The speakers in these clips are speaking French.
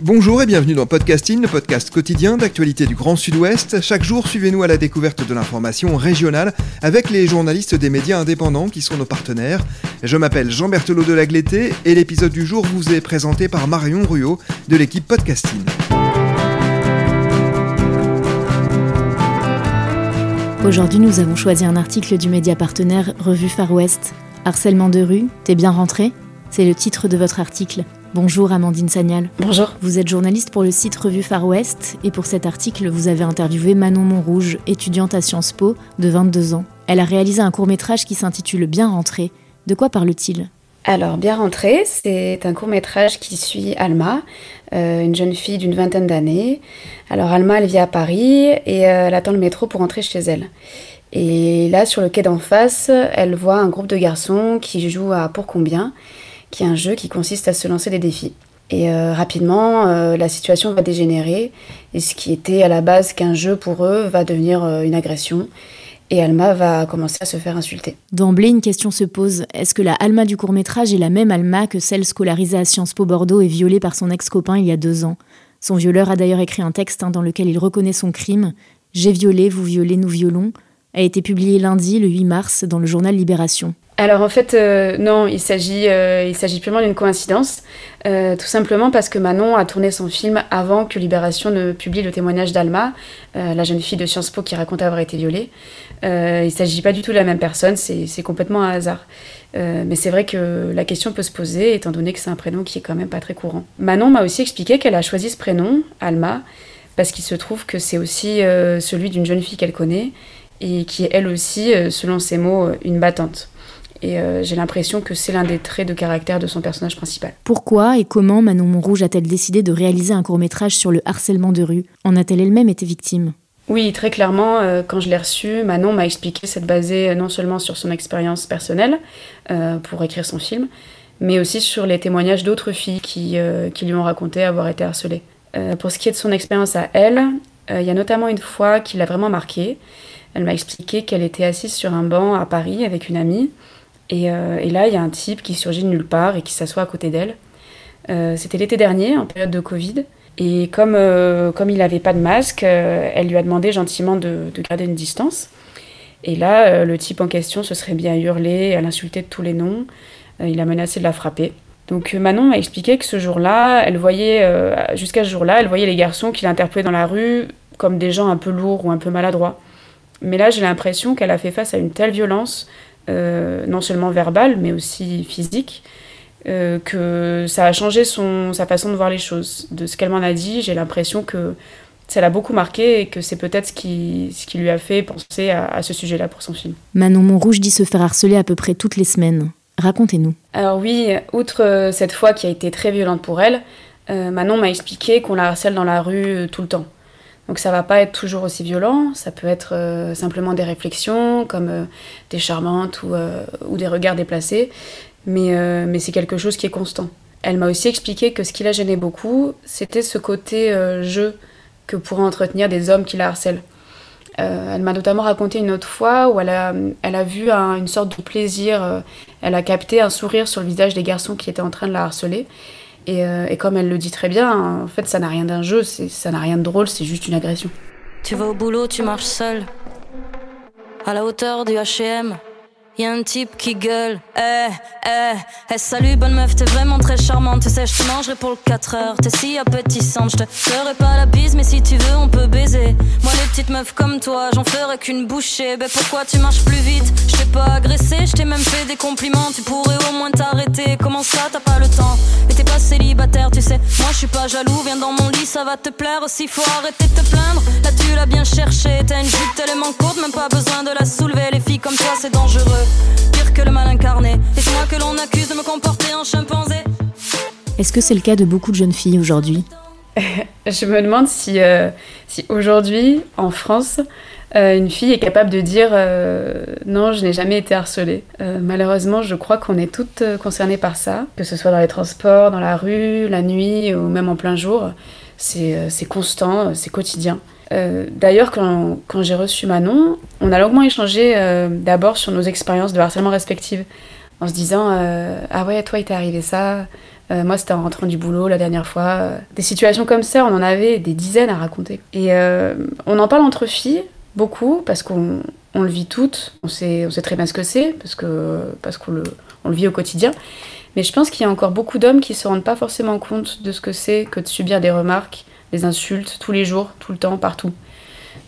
Bonjour et bienvenue dans Podcasting, le podcast quotidien d'actualité du Grand Sud-Ouest. Chaque jour, suivez-nous à la découverte de l'information régionale avec les journalistes des médias indépendants qui sont nos partenaires. Je m'appelle Jean Berthelot de Lagleté et l'épisode du jour vous est présenté par Marion Ruot de l'équipe Podcasting. Aujourd'hui, nous avons choisi un article du média partenaire Revue Far West. Harcèlement de rue, t'es bien rentré? C'est le titre de votre article. Bonjour Amandine Sagnal. Bonjour. Vous êtes journaliste pour le site Revue Far West et pour cet article, vous avez interviewé Manon Montrouge, étudiante à Sciences Po de 22 ans. Elle a réalisé un court-métrage qui s'intitule Bien rentré. De quoi parle-t-il? Alors, Bien rentré, c'est un court-métrage qui suit Alma, euh, une jeune fille d'une vingtaine d'années. Alors, Alma, elle vit à Paris et euh, elle attend le métro pour rentrer chez elle. Et là, sur le quai d'en face, elle voit un groupe de garçons qui jouent à Pour combien qui est un jeu qui consiste à se lancer des défis. Et euh, rapidement, euh, la situation va dégénérer, et ce qui était à la base qu'un jeu pour eux va devenir euh, une agression, et Alma va commencer à se faire insulter. D'emblée, une question se pose. Est-ce que la Alma du court-métrage est la même Alma que celle scolarisée à Sciences Po Bordeaux et violée par son ex-copain il y a deux ans? Son violeur a d'ailleurs écrit un texte hein, dans lequel il reconnaît son crime. J'ai violé, vous violez, nous violons a été publié lundi, le 8 mars, dans le journal Libération. Alors en fait, euh, non, il s'agit, euh, il s'agit purement d'une coïncidence, euh, tout simplement parce que Manon a tourné son film avant que Libération ne publie le témoignage d'Alma, la jeune fille de Sciences Po qui raconte avoir été violée. il ne s'agit pas du tout de la même personne, c'est complètement un hasard. mais c'est vrai que la question peut se poser, étant donné que c'est un prénom qui est quand même pas très courant. Manon m'a aussi expliqué qu'elle a choisi ce prénom, Alma, parce qu'il se trouve que c'est aussi celui d'une jeune fille qu'elle connaît, et qui est elle aussi, selon ses mots, une battante. Et euh, j'ai l'impression que c'est l'un des traits de caractère de son personnage principal. Pourquoi et comment Manon Montrouge a-t-elle décidé de réaliser un court-métrage sur le harcèlement de rue? En a-t-elle elle-même été victime? Oui, très clairement, euh, quand je l'ai reçue, Manon m'a expliqué s'être basée non seulement sur son expérience personnelle euh, pour écrire son film, mais aussi sur les témoignages d'autres filles qui, qui, lui ont raconté avoir été harcelées. pour ce qui est de son expérience à elle, il y a notamment une fois qui l'a vraiment marquée. Elle m'a expliqué qu'elle était assise sur un banc à Paris avec une amie euh, et, là, il y a un type qui surgit de nulle part et qui s'assoit à côté d'elle. Euh, c'était l'été dernier, en période de Covid. Et comme, euh, comme il n'avait pas de masque, elle lui a demandé gentiment de, garder une distance. Et là, le type en question se serait bien hurlé, à l'insulter de tous les noms. il a menacé de la frapper. Donc Manon m'a expliqué que ce jour-là, elle voyait, jusqu'à ce jour-là, elle voyait les garçons qui l'interpellaient dans la rue comme des gens un peu lourds ou un peu maladroits. Mais là, j'ai l'impression qu'elle a fait face à une telle violence non seulement verbale, mais aussi physique, euh, que ça a changé son, sa façon de voir les choses. De ce qu'elle m'en a dit, j'ai l'impression que ça l'a beaucoup marqué et que c'est peut-être ce qui, ce qui lui a fait penser à, ce sujet-là pour son film. Manon Montrouge dit se faire harceler à peu près toutes les semaines. Racontez-nous. Alors oui, outre euh, cette fois qui a été très violente pour elle, Manon m'a expliqué qu'on la harcèle dans la rue tout le temps. Donc ça va pas être toujours aussi violent, ça peut être euh, simplement des réflexions comme euh, des charmantes ou, euh, ou, des regards déplacés, mais, mais c'est quelque chose qui est constant. Elle m'a aussi expliqué que ce qui la gênait beaucoup, c'était ce côté jeu que pourraient entretenir des hommes qui la harcèlent. elle m'a notamment raconté une autre fois où elle a, elle a vu une sorte de plaisir, elle a capté un sourire sur le visage des garçons qui étaient en train de la harceler. Euh, et, comme elle le dit très bien, en fait, ça n'a rien d'un jeu, ça n'a rien de drôle, c'est juste une agression. Tu vas au boulot, tu marches seul, à la hauteur du HM. Y'a un type qui gueule, eh, eh, eh, salut bonne meuf, t'es vraiment très charmante, tu sais, je te mangerai pour le 4 heures, t'es si appétissante, je te ferai pas la bise, mais si tu veux, on peut baiser. Petites meufs comme toi, j'en ferai qu'une bouchée, ben pourquoi tu marches plus vite? Je t'ai pas agressé, je t'ai même fait des compliments, tu pourrais au moins t'arrêter, comment ça, t'as pas le temps? Et t'es pas célibataire, tu sais. Moi, je suis pas jaloux, viens dans mon lit, ça va te plaire aussi. Faut arrêter de te plaindre. Là, tu l'as bien cherché. T'as une jupe tellement courte, même pas besoin de la soulever. Les filles comme toi, c'est dangereux. Pire que le mal incarné. Et c'est moi que l'on accuse de me comporter en chimpanzé. Est-ce que c'est le cas de beaucoup de jeunes filles aujourd'hui? Je me demande si, euh, si aujourd'hui, en France, euh, une fille est capable de dire euh, non, je n'ai jamais été harcelée. Malheureusement, je crois qu'on est toutes concernées par ça, que ce soit dans les transports, dans la rue, la nuit ou même en plein jour. C'est constant, c'est quotidien. D'ailleurs, quand, quand j'ai reçu Manon, on a longuement échangé d'abord sur nos expériences de harcèlement respectives, en se disant Ah ouais, toi, il t'est arrivé ça, moi, c'était en rentrant du boulot la dernière fois. Des situations comme ça, on en avait des dizaines à raconter. Et on en parle entre filles, beaucoup parce qu'on on le vit toutes, on sait, on sait très bien ce que c'est parce que parce qu'on le, on le vit au quotidien. Mais je pense qu'il y a encore beaucoup d'hommes qui se rendent pas forcément compte de ce que c'est que de subir des remarques, des insultes tous les jours, tout le temps, partout.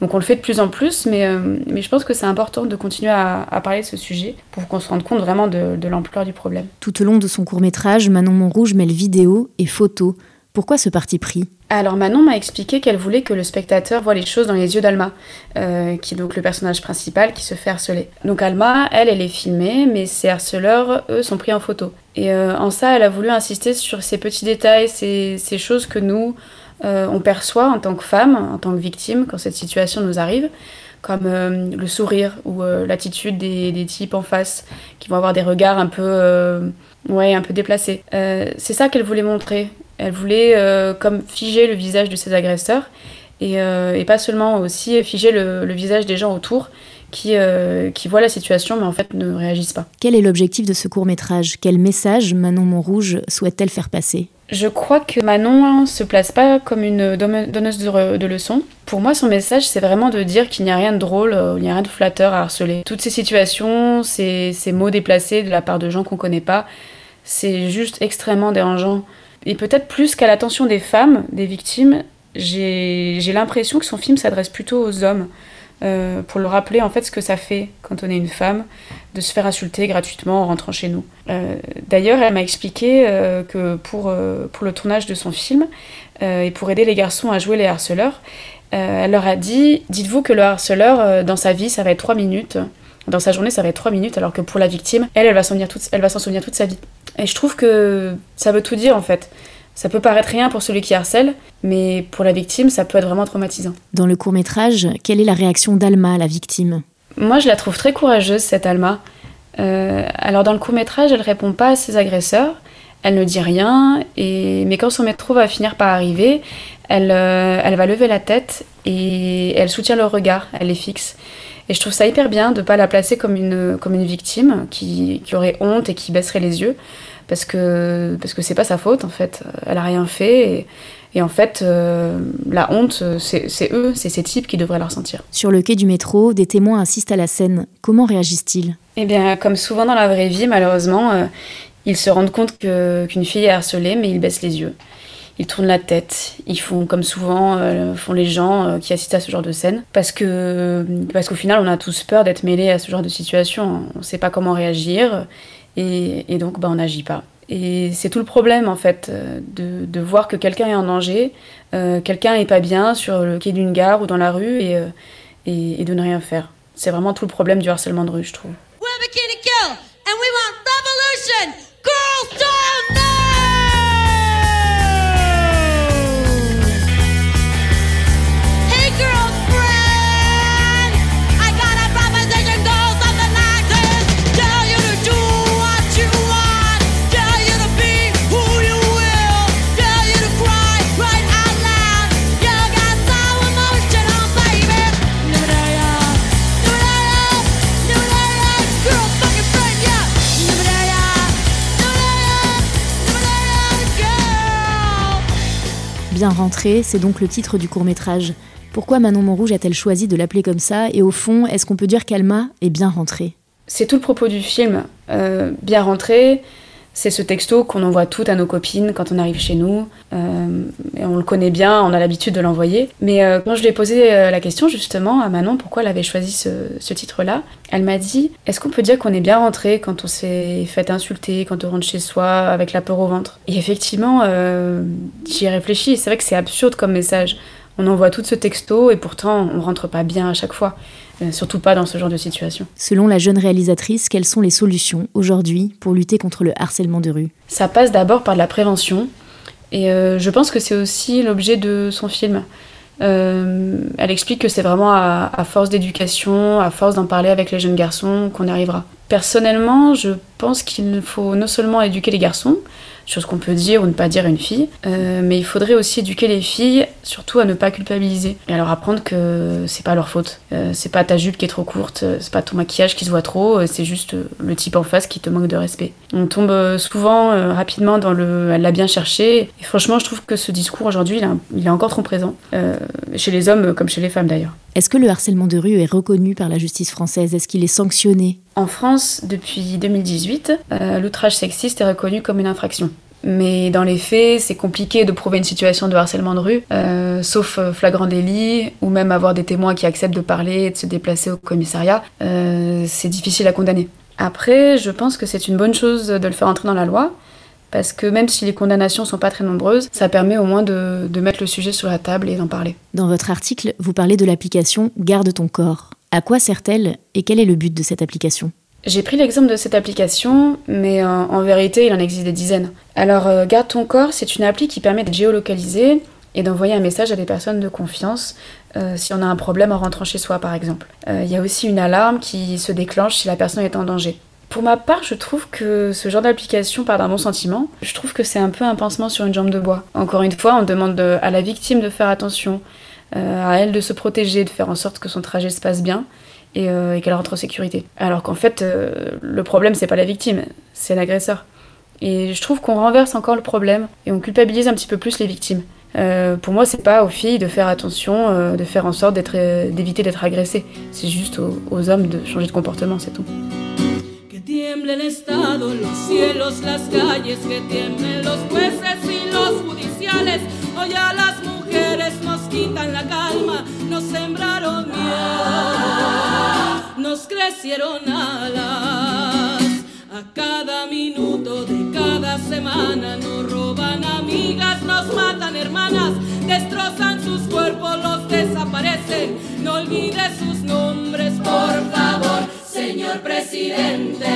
Donc on le fait de plus en plus, mais, euh, mais je pense que c'est important de continuer à, à, parler de ce sujet pour qu'on se rende compte vraiment de, de l'ampleur du problème. Tout au long de son court métrage, Manon Montrouge mêle vidéo et photos pourquoi ce parti pris? Alors Manon m'a expliqué qu'elle voulait que le spectateur voit les choses dans les yeux d'Alma, euh, qui est donc le personnage principal qui se fait harceler. Donc Alma, elle, elle est filmée, mais ses harceleurs, eux, sont pris en photo. Et euh, en ça, elle a voulu insister sur ces petits détails, ces, choses que nous, euh, on perçoit en tant que femme, en tant que victime, quand cette situation nous arrive, comme le sourire ou l'attitude des, types en face, qui vont avoir des regards un peu, ouais, un peu déplacés. c'est ça qu'elle voulait montrer. Elle voulait euh, comme figer le visage de ses agresseurs et, euh, pas seulement aussi figer le, visage des gens autour qui, euh, qui voient la situation mais en fait ne réagissent pas. Quel est l'objectif de ce court métrage? Quel message Manon Montrouge souhaite-t-elle faire passer? Je crois que Manon se place pas comme une donneuse de, leçons. Pour moi, son message, c'est vraiment de dire qu'il n'y a rien de drôle, il n'y a rien de flatteur à harceler. Toutes ces situations, ces, mots déplacés de la part de gens qu'on connaît pas, c'est juste extrêmement dérangeant. Et peut-être plus qu'à l'attention des femmes, des victimes, j'ai l'impression que son film s'adresse plutôt aux hommes. Euh, pour le rappeler en fait ce que ça fait quand on est une femme de se faire insulter gratuitement en rentrant chez nous. Euh, D'ailleurs, elle m'a expliqué euh, que pour, euh, pour le tournage de son film et pour aider les garçons à jouer les harceleurs, elle leur a dit dites-vous que le harceleur dans sa vie ça va être 3 minutes, dans sa journée ça va être 3 minutes, alors que pour la victime, elle, elle va s'en souvenir, souvenir toute sa vie. Et je trouve que ça veut tout dire en fait. Ça peut paraître rien pour celui qui harcèle, mais pour la victime, ça peut être vraiment traumatisant. Dans le court métrage, quelle est la réaction d'Alma, la victime? Moi, je la trouve très courageuse, cette Alma. Euh, alors, dans le court métrage, elle répond pas à ses agresseurs, elle ne dit rien, et... mais quand son métro va finir par arriver, elle, euh, elle va lever la tête et elle soutient leur regard, elle les fixe. Et je trouve ça hyper bien de ne pas la placer comme une, comme une victime qui, qui, aurait honte et qui baisserait les yeux. Parce que parce que c'est pas sa faute en fait. Elle a rien fait. Et en fait, euh, la honte, c'est eux, c'est ces types qui devraient la ressentir. Sur le quai du métro, des témoins assistent à la scène. Comment réagissent-ils? Eh bien, comme souvent dans la vraie vie, malheureusement, euh, ils se rendent compte qu'une qu fille est harcelée, mais ils baissent les yeux ils tournent la tête, ils font comme souvent euh, font les gens qui assistent à ce genre de scène, parce que parce qu'au final on a tous peur d'être mêlés à ce genre de situation, on ne sait pas comment réagir et, et donc bah, on n'agit pas. Et c'est tout le problème en fait, de, de voir que quelqu'un est en danger, euh, quelqu'un est pas bien sur le quai d'une gare ou dans la rue euh, et de ne rien faire. C'est vraiment tout le problème du harcèlement de rue, je trouve. Bien rentré, c'est donc le titre du court métrage. Pourquoi Manon Montrouge a-t-elle choisi de l'appeler comme ça Et au fond, est-ce qu'on peut dire qu'Alma est bien rentrée? C'est tout le propos du film. Euh, bien rentrée, C'est ce texto qu'on envoie toutes à nos copines quand on arrive chez nous. Euh, et on le connaît bien, on a l'habitude de l'envoyer. Mais euh, quand je lui ai posé euh, la question justement à Manon pourquoi elle avait choisi ce, ce titre-là, elle m'a dit Est-ce qu'on peut dire qu'on est bien rentré quand on s'est fait insulter, quand on rentre chez soi avec la peur au ventre? Et effectivement, j'y ai réfléchi. C'est vrai que c'est absurde comme message. On envoie tout ce texto et pourtant on rentre pas bien à chaque fois. Euh, surtout pas dans ce genre de situation. Selon la jeune réalisatrice, quelles sont les solutions aujourd'hui pour lutter contre le harcèlement de rue? Ça passe d'abord par de la prévention et euh, je pense que c'est aussi l'objet de son film. Euh, elle explique que c'est vraiment à, à force d'éducation, à force d'en parler avec les jeunes garçons qu'on arrivera. Personnellement, je pense qu'il faut non seulement éduquer les garçons, sur ce qu'on peut dire ou ne pas dire à une fille. Euh, mais il faudrait aussi éduquer les filles, surtout à ne pas culpabiliser et à leur apprendre que c'est pas leur faute. Euh, c'est pas ta jupe qui est trop courte, euh, c'est pas ton maquillage qui se voit trop, c'est juste le type en face qui te manque de respect. On tombe souvent rapidement dans le elle l'a bien cherché. Et franchement, je trouve que ce discours aujourd'hui, il, est encore trop présent, chez les hommes comme chez les femmes d'ailleurs. Est-ce que le harcèlement de rue est reconnu par la justice française? Est-ce qu'il est sanctionné? En France, depuis 2018, euh, l'outrage sexiste est reconnu comme une infraction. Mais dans les faits, c'est compliqué de prouver une situation de harcèlement de rue, euh, sauf euh, flagrant délit, ou même avoir des témoins qui acceptent de parler et de se déplacer au commissariat. c'est difficile à condamner. Après, je pense que c'est une bonne chose de le faire entrer dans la loi, parce que même si les condamnations sont pas très nombreuses, ça permet au moins de, de mettre le sujet sur la table et d'en parler. Dans votre article, vous parlez de l'application Garde ton corps. À quoi sert-elle et quel est le but de cette application? J'ai pris l'exemple de cette application, mais en, en, vérité, il en existe des dizaines. Alors, euh, Garde ton corps, c'est une appli qui permet de géolocaliser et d'envoyer un message à des personnes de confiance euh, si on a un problème en rentrant chez soi, par exemple. Euh, il y a aussi une alarme qui se déclenche si la personne est en danger. Pour ma part, je trouve que ce genre d'application part d'un bon sentiment. Je trouve que c'est un peu un pansement sur une jambe de bois. Encore une fois, on demande à la victime de faire attention, euh, à elle de se protéger, de faire en sorte que son trajet se passe bien et, euh, qu'elle rentre en sécurité. Alors qu'en fait, euh, le problème, c'est pas la victime, c'est l'agresseur. Et je trouve qu'on renverse encore le problème et on culpabilise un petit peu plus les victimes. pour moi, c'est pas aux filles de faire attention, de faire en sorte d'éviter d'être agressées. C'est juste aux hommes de changer de comportement, c'est tout. que quitan la calma, nos sembraron miedo, nos crecieron alas. A cada minuto de cada semana nos roban amigas, nos matan hermanas, destrozan sus cuerpos, los desaparecen. No olvides sus nombres, por favor señor presidente.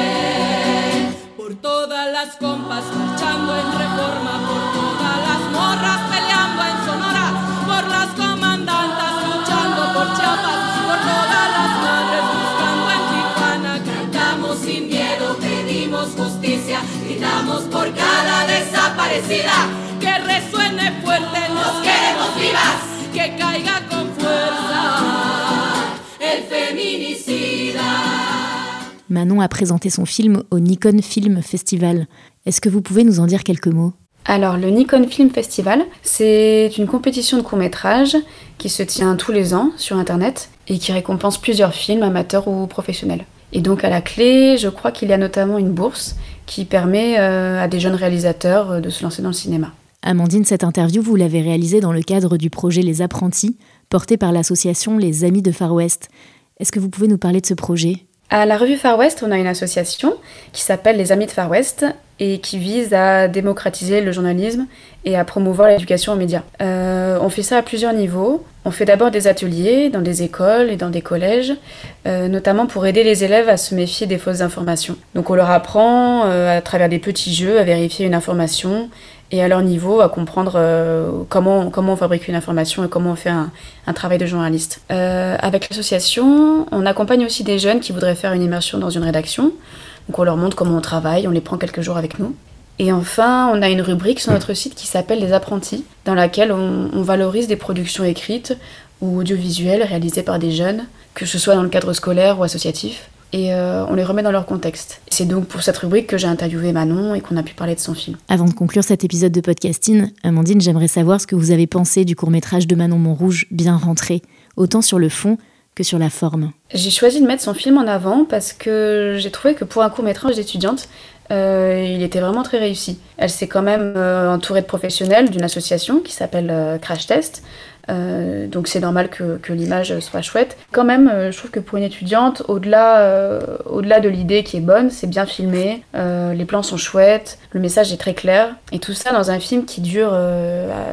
Por todas las compas marchando en desaparecida. Que resuene fuerte, nos queremos vivas, que caiga con fuerza el feminicida. Manon a présenté son film au Nikon Film Festival. Est-ce que vous pouvez nous en dire quelques mots? Alors, le Nikon Film Festival, c'est une compétition de court-métrage qui se tient tous les ans sur Internet et qui récompense plusieurs films amateurs ou professionnels. Et donc, à la clé, je crois qu'il y a notamment une bourse qui permet euh, à des jeunes réalisateurs euh, de se lancer dans le cinéma. Amandine, cette interview, vous l'avez réalisée dans le cadre du projet Les Apprentis, porté par l'association Les Amis de Far West. Est-ce que vous pouvez nous parler de ce projet? À la revue Far West, on a une association qui s'appelle les Amis de Far West et qui vise à démocratiser le journalisme et à promouvoir l'éducation aux médias. Euh, on fait ça à plusieurs niveaux. On fait d'abord des ateliers dans des écoles et dans des collèges, euh, notamment pour aider les élèves à se méfier des fausses informations. Donc on leur apprend euh, à travers des petits jeux à vérifier une information et à leur niveau à comprendre euh, comment, comment on fabrique une information et comment on fait un, un travail de journaliste. Avec l'association, on accompagne aussi des jeunes qui voudraient faire une immersion dans une rédaction. Donc on leur montre comment on travaille, on les prend quelques jours avec nous. Et enfin, on a une rubrique sur notre site qui s'appelle Les apprentis, dans laquelle on, on valorise des productions écrites ou audiovisuelles réalisées par des jeunes, que ce soit dans le cadre scolaire ou associatif et euh, on les remet dans leur contexte. C'est donc pour cette rubrique que j'ai interviewé Manon et qu'on a pu parler de son film. Avant de conclure cet épisode de podcasting, Amandine, j'aimerais savoir ce que vous avez pensé du court-métrage de Manon Montrouge, Bien rentré, autant sur le fond que sur la forme. J'ai choisi de mettre son film en avant parce que j'ai trouvé que pour un court-métrage d'étudiante, il était vraiment très réussi. Elle s'est quand même entourée de professionnels d'une association qui s'appelle Crash Test. donc c'est normal que, l'image soit chouette. Quand même, je trouve que pour une étudiante, au-delà au-delà de l'idée qui est bonne, c'est bien filmé, les plans sont chouettes, le message est très clair, et tout ça dans un film qui dure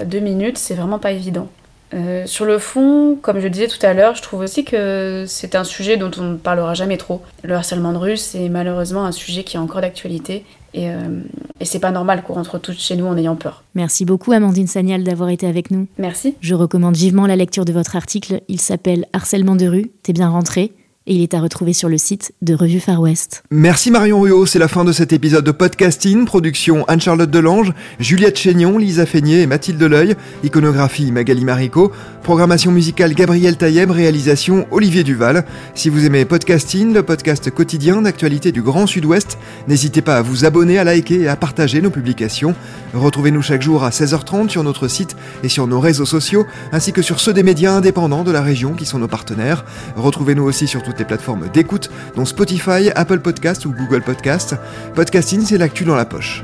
deux minutes, c'est vraiment pas évident. Euh, sur le fond, comme je disais tout à l'heure, je trouve aussi que c'est un sujet dont on ne parlera jamais trop. Le harcèlement de rue, c'est malheureusement un sujet qui est encore d'actualité. Et, euh, et c'est pas normal qu'on rentre toutes chez nous en ayant peur. Merci beaucoup Amandine Sagnal d'avoir été avec nous. Merci. Je recommande vivement la lecture de votre article. Il s'appelle Harcèlement de rue, t'es bien rentré il est à retrouver sur le site de Revue Far West. Merci Marion Ruot, c'est la fin de cet épisode de podcasting, production Anne-Charlotte Delange, Juliette Chénion, Lisa Feignet et Mathilde Deleuil, iconographie Magali Marico, programmation musicale Gabriel Taïeb, réalisation Olivier Duval. Si vous aimez podcasting, le podcast quotidien d'actualité du Grand Sud-Ouest, n'hésitez pas à vous abonner, à liker et à partager nos publications. Retrouvez-nous chaque jour à 16h30 sur notre site et sur nos réseaux sociaux, ainsi que sur ceux des médias indépendants de la région qui sont nos partenaires. Retrouvez-nous aussi sur toutes les plateformes d'écoute, dont Spotify, Apple Podcast ou Google Podcast. Podcasting, c'est l'actu dans la poche.